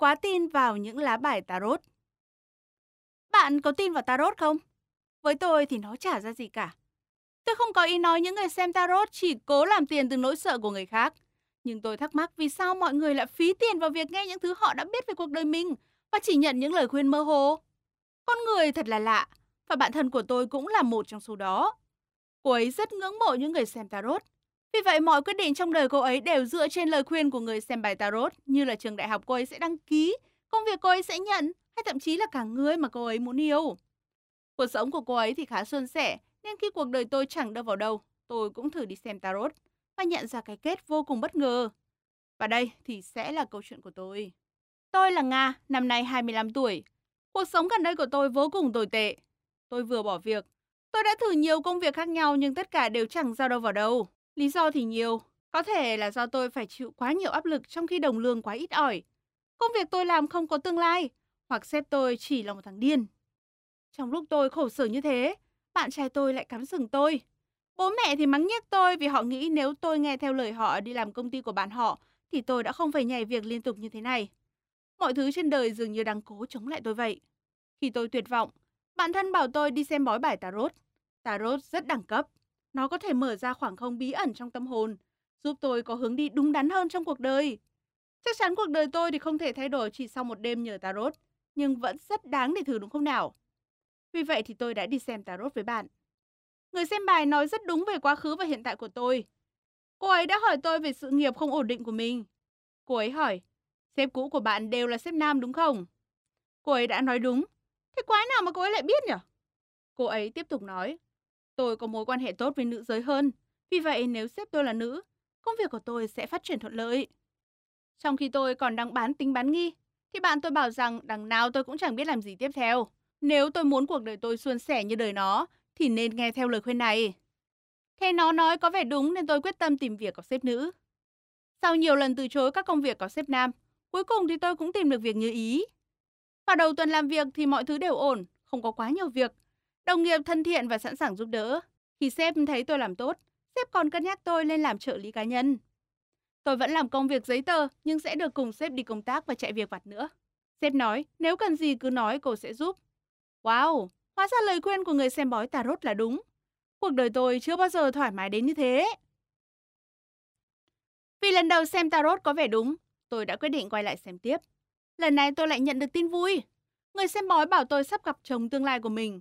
Quá tin vào những lá bài tarot. Bạn có tin vào tarot không? Với tôi thì nó chả ra gì cả. Tôi không có ý nói những người xem tarot chỉ cố làm tiền từ nỗi sợ của người khác. Nhưng tôi thắc mắc vì sao mọi người lại phí tiền vào việc nghe những thứ họ đã biết về cuộc đời mình và chỉ nhận những lời khuyên mơ hồ. Con người thật là lạ, và bạn thân của tôi cũng là một trong số đó. Cô ấy rất ngưỡng mộ những người xem tarot. Vì vậy mọi quyết định trong đời cô ấy đều dựa trên lời khuyên của người xem bài tarot như là trường đại học cô ấy sẽ đăng ký, công việc cô ấy sẽ nhận hay thậm chí là cả người mà cô ấy muốn yêu. Cuộc sống của cô ấy thì khá suôn sẻ nên khi cuộc đời tôi chẳng đâu vào đâu, tôi cũng thử đi xem tarot và nhận ra cái kết vô cùng bất ngờ. Và đây thì sẽ là câu chuyện của tôi. Tôi là Nga, năm nay 25 tuổi. Cuộc sống gần đây của tôi vô cùng tồi tệ. Tôi vừa bỏ việc. Tôi đã thử nhiều công việc khác nhau nhưng tất cả đều chẳng ra đâu vào đâu. Lý do thì nhiều. Có thể là do tôi phải chịu quá nhiều áp lực trong khi đồng lương quá ít ỏi. Công việc tôi làm không có tương lai, hoặc sếp tôi chỉ là một thằng điên. Trong lúc tôi khổ sở như thế, bạn trai tôi lại cắm sừng tôi. Bố mẹ thì mắng nhiếc tôi vì họ nghĩ nếu tôi nghe theo lời họ đi làm công ty của bạn họ thì tôi đã không phải nhảy việc liên tục như thế này. Mọi thứ trên đời dường như đang cố chống lại tôi vậy. Khi tôi tuyệt vọng, bạn thân bảo tôi đi xem bói bài tarot. Tarot rất đẳng cấp. Nó có thể mở ra khoảng không bí ẩn trong tâm hồn, giúp tôi có hướng đi đúng đắn hơn trong cuộc đời. Chắc chắn cuộc đời tôi thì không thể thay đổi chỉ sau một đêm nhờ tarot, nhưng vẫn rất đáng để thử đúng không nào? Vì vậy thì tôi đã đi xem tarot với bạn. Người xem bài nói rất đúng về quá khứ và hiện tại của tôi. Cô ấy đã hỏi tôi về sự nghiệp không ổn định của mình. Cô ấy hỏi, sếp cũ của bạn đều là sếp nam đúng không? Cô ấy đã nói đúng. Thế quái nào mà cô ấy lại biết nhỉ? Cô ấy tiếp tục nói, tôi có mối quan hệ tốt với nữ giới hơn. Vì vậy nếu sếp tôi là nữ, công việc của tôi sẽ phát triển thuận lợi. Trong khi tôi còn đang bán tính bán nghi, thì bạn tôi bảo rằng đằng nào tôi cũng chẳng biết làm gì tiếp theo. Nếu tôi muốn cuộc đời tôi suôn sẻ như đời nó, thì nên nghe theo lời khuyên này. Thế nó nói có vẻ đúng nên tôi quyết tâm tìm việc có sếp nữ. Sau nhiều lần từ chối các công việc có sếp nam, cuối cùng thì tôi cũng tìm được việc như ý. Vào đầu tuần làm việc thì mọi thứ đều ổn, không có quá nhiều việc. Đồng nghiệp thân thiện và sẵn sàng giúp đỡ. Khi sếp thấy tôi làm tốt, sếp còn cân nhắc tôi lên làm trợ lý cá nhân. Tôi vẫn làm công việc giấy tờ nhưng sẽ được cùng sếp đi công tác và chạy việc vặt nữa. Sếp nói, nếu cần gì cứ nói cô sẽ giúp. Wow, hóa ra lời khuyên của người xem bói tarot là đúng. Cuộc đời tôi chưa bao giờ thoải mái đến như thế. Vì lần đầu xem tarot có vẻ đúng, tôi đã quyết định quay lại xem tiếp. Lần này tôi lại nhận được tin vui. Người xem bói bảo tôi sắp gặp chồng tương lai của mình.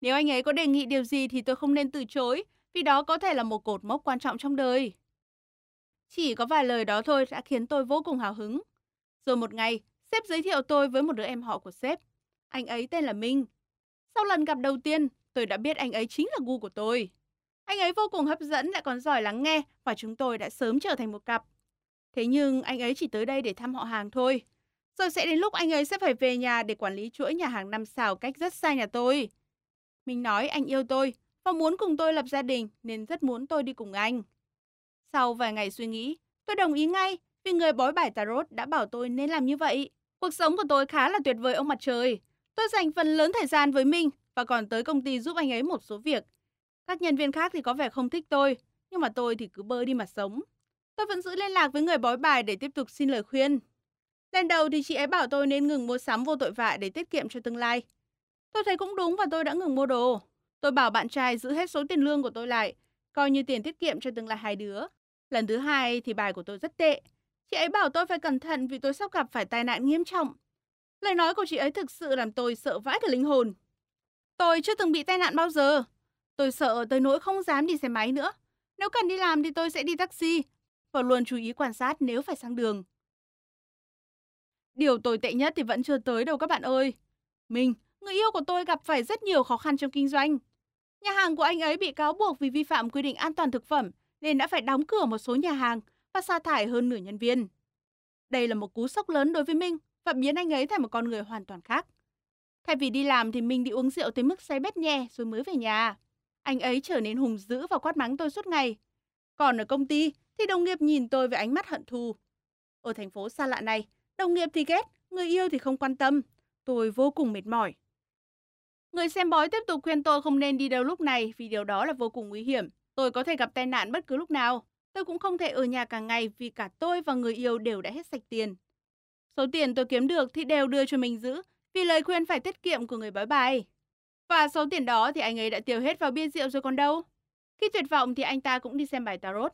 Nếu anh ấy có đề nghị điều gì thì tôi không nên từ chối, vì đó có thể là một cột mốc quan trọng trong đời. Chỉ có vài lời đó thôi đã khiến tôi vô cùng hào hứng. Rồi một ngày, sếp giới thiệu tôi với một đứa em họ của sếp. Anh ấy tên là Minh. Sau lần gặp đầu tiên, tôi đã biết anh ấy chính là gu của tôi. Anh ấy vô cùng hấp dẫn lại còn giỏi lắng nghe và chúng tôi đã sớm trở thành một cặp. Thế nhưng anh ấy chỉ tới đây để thăm họ hàng thôi. Rồi sẽ đến lúc anh ấy sẽ phải về nhà để quản lý chuỗi nhà hàng năm sao cách rất xa nhà tôi. Mình nói anh yêu tôi và muốn cùng tôi lập gia đình nên rất muốn tôi đi cùng anh. Sau vài ngày suy nghĩ, tôi đồng ý ngay vì người bói bài tarot đã bảo tôi nên làm như vậy. Cuộc sống của tôi khá là tuyệt vời ông mặt trời. Tôi dành phần lớn thời gian với Minh và còn tới công ty giúp anh ấy một số việc. Các nhân viên khác thì có vẻ không thích tôi, nhưng mà tôi thì cứ bơi đi mà sống. Tôi vẫn giữ liên lạc với người bói bài để tiếp tục xin lời khuyên. Lần đầu thì chị ấy bảo tôi nên ngừng mua sắm vô tội vạ để tiết kiệm cho tương lai. Tôi thấy cũng đúng và tôi đã ngừng mua đồ. Tôi bảo bạn trai giữ hết số tiền lương của tôi lại, coi như tiền tiết kiệm cho tương lai hai đứa. Lần thứ hai thì bài của tôi rất tệ. Chị ấy bảo tôi phải cẩn thận vì tôi sắp gặp phải tai nạn nghiêm trọng. Lời nói của chị ấy thực sự làm tôi sợ vãi cả linh hồn. Tôi chưa từng bị tai nạn bao giờ. Tôi sợ tới nỗi không dám đi xe máy nữa. Nếu cần đi làm thì tôi sẽ đi taxi và luôn chú ý quan sát nếu phải sang đường. Điều tồi tệ nhất thì vẫn chưa tới đâu các bạn ơi. Mình, người yêu của tôi gặp phải rất nhiều khó khăn trong kinh doanh. Nhà hàng của anh ấy bị cáo buộc vì vi phạm quy định an toàn thực phẩm nên đã phải đóng cửa một số nhà hàng và sa thải hơn nửa nhân viên. Đây là một cú sốc lớn đối với Minh và biến anh ấy thành một con người hoàn toàn khác. Thay vì đi làm thì Minh đi uống rượu tới mức say bét nhè rồi mới về nhà. Anh ấy trở nên hùng dữ và quát mắng tôi suốt ngày. Còn ở công ty thì đồng nghiệp nhìn tôi với ánh mắt hận thù. Ở thành phố xa lạ này, đồng nghiệp thì ghét, người yêu thì không quan tâm. Tôi vô cùng mệt mỏi. Người xem bói tiếp tục khuyên tôi không nên đi đâu lúc này vì điều đó là vô cùng nguy hiểm. Tôi có thể gặp tai nạn bất cứ lúc nào. Tôi cũng không thể ở nhà cả ngày vì cả tôi và người yêu đều đã hết sạch tiền. Số tiền tôi kiếm được thì đều đưa cho mình giữ, vì lời khuyên phải tiết kiệm của người bói bài. Và số tiền đó thì anh ấy đã tiêu hết vào bia rượu rồi còn đâu. Khi tuyệt vọng thì anh ta cũng đi xem bài tarot.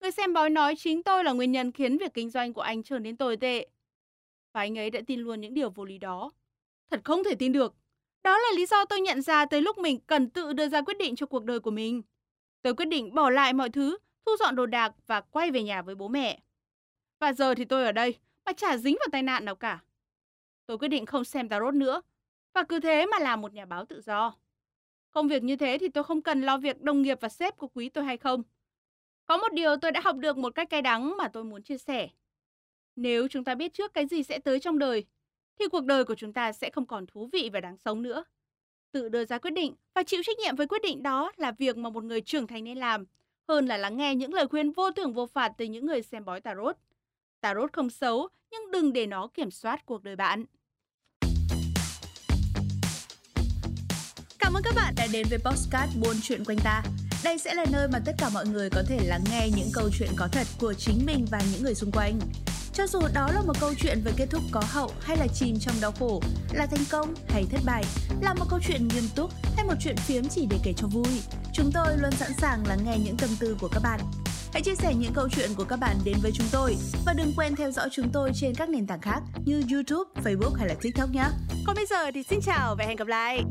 Người xem bói nói chính tôi là nguyên nhân khiến việc kinh doanh của anh trở nên tồi tệ. Và anh ấy đã tin luôn những điều vô lý đó. Thật không thể tin được. Đó là lý do tôi nhận ra tới lúc mình cần tự đưa ra quyết định cho cuộc đời của mình. Tôi quyết định bỏ lại mọi thứ, thu dọn đồ đạc và quay về nhà với bố mẹ. Và giờ thì tôi ở đây, mà chả dính vào tai nạn nào cả. Tôi quyết định không xem tarot nữa, và cứ thế mà làm một nhà báo tự do. Công việc như thế thì tôi không cần lo việc đồng nghiệp và sếp có quý tôi hay không. Có một điều tôi đã học được một cách cay đắng mà tôi muốn chia sẻ. Nếu chúng ta biết trước cái gì sẽ tới trong đời, thì cuộc đời của chúng ta sẽ không còn thú vị và đáng sống nữa. Tự đưa ra quyết định và chịu trách nhiệm với quyết định đó là việc mà một người trưởng thành nên làm, hơn là lắng nghe những lời khuyên vô thưởng vô phạt từ những người xem bói tarot. Tarot không xấu, nhưng đừng để nó kiểm soát cuộc đời bạn. Cảm ơn các bạn đã đến với Postcard Buôn Chuyện Quanh Ta. Đây sẽ là nơi mà tất cả mọi người có thể lắng nghe những câu chuyện có thật của chính mình và những người xung quanh. Cho dù đó là một câu chuyện về kết thúc có hậu hay là chìm trong đau khổ, là thành công hay thất bại, là một câu chuyện nghiêm túc hay một chuyện phiếm chỉ để kể cho vui, chúng tôi luôn sẵn sàng lắng nghe những tâm tư của các bạn. Hãy chia sẻ những câu chuyện của các bạn đến với chúng tôi và đừng quên theo dõi chúng tôi trên các nền tảng khác như YouTube, Facebook hay là TikTok nhé. Còn bây giờ thì xin chào và hẹn gặp lại.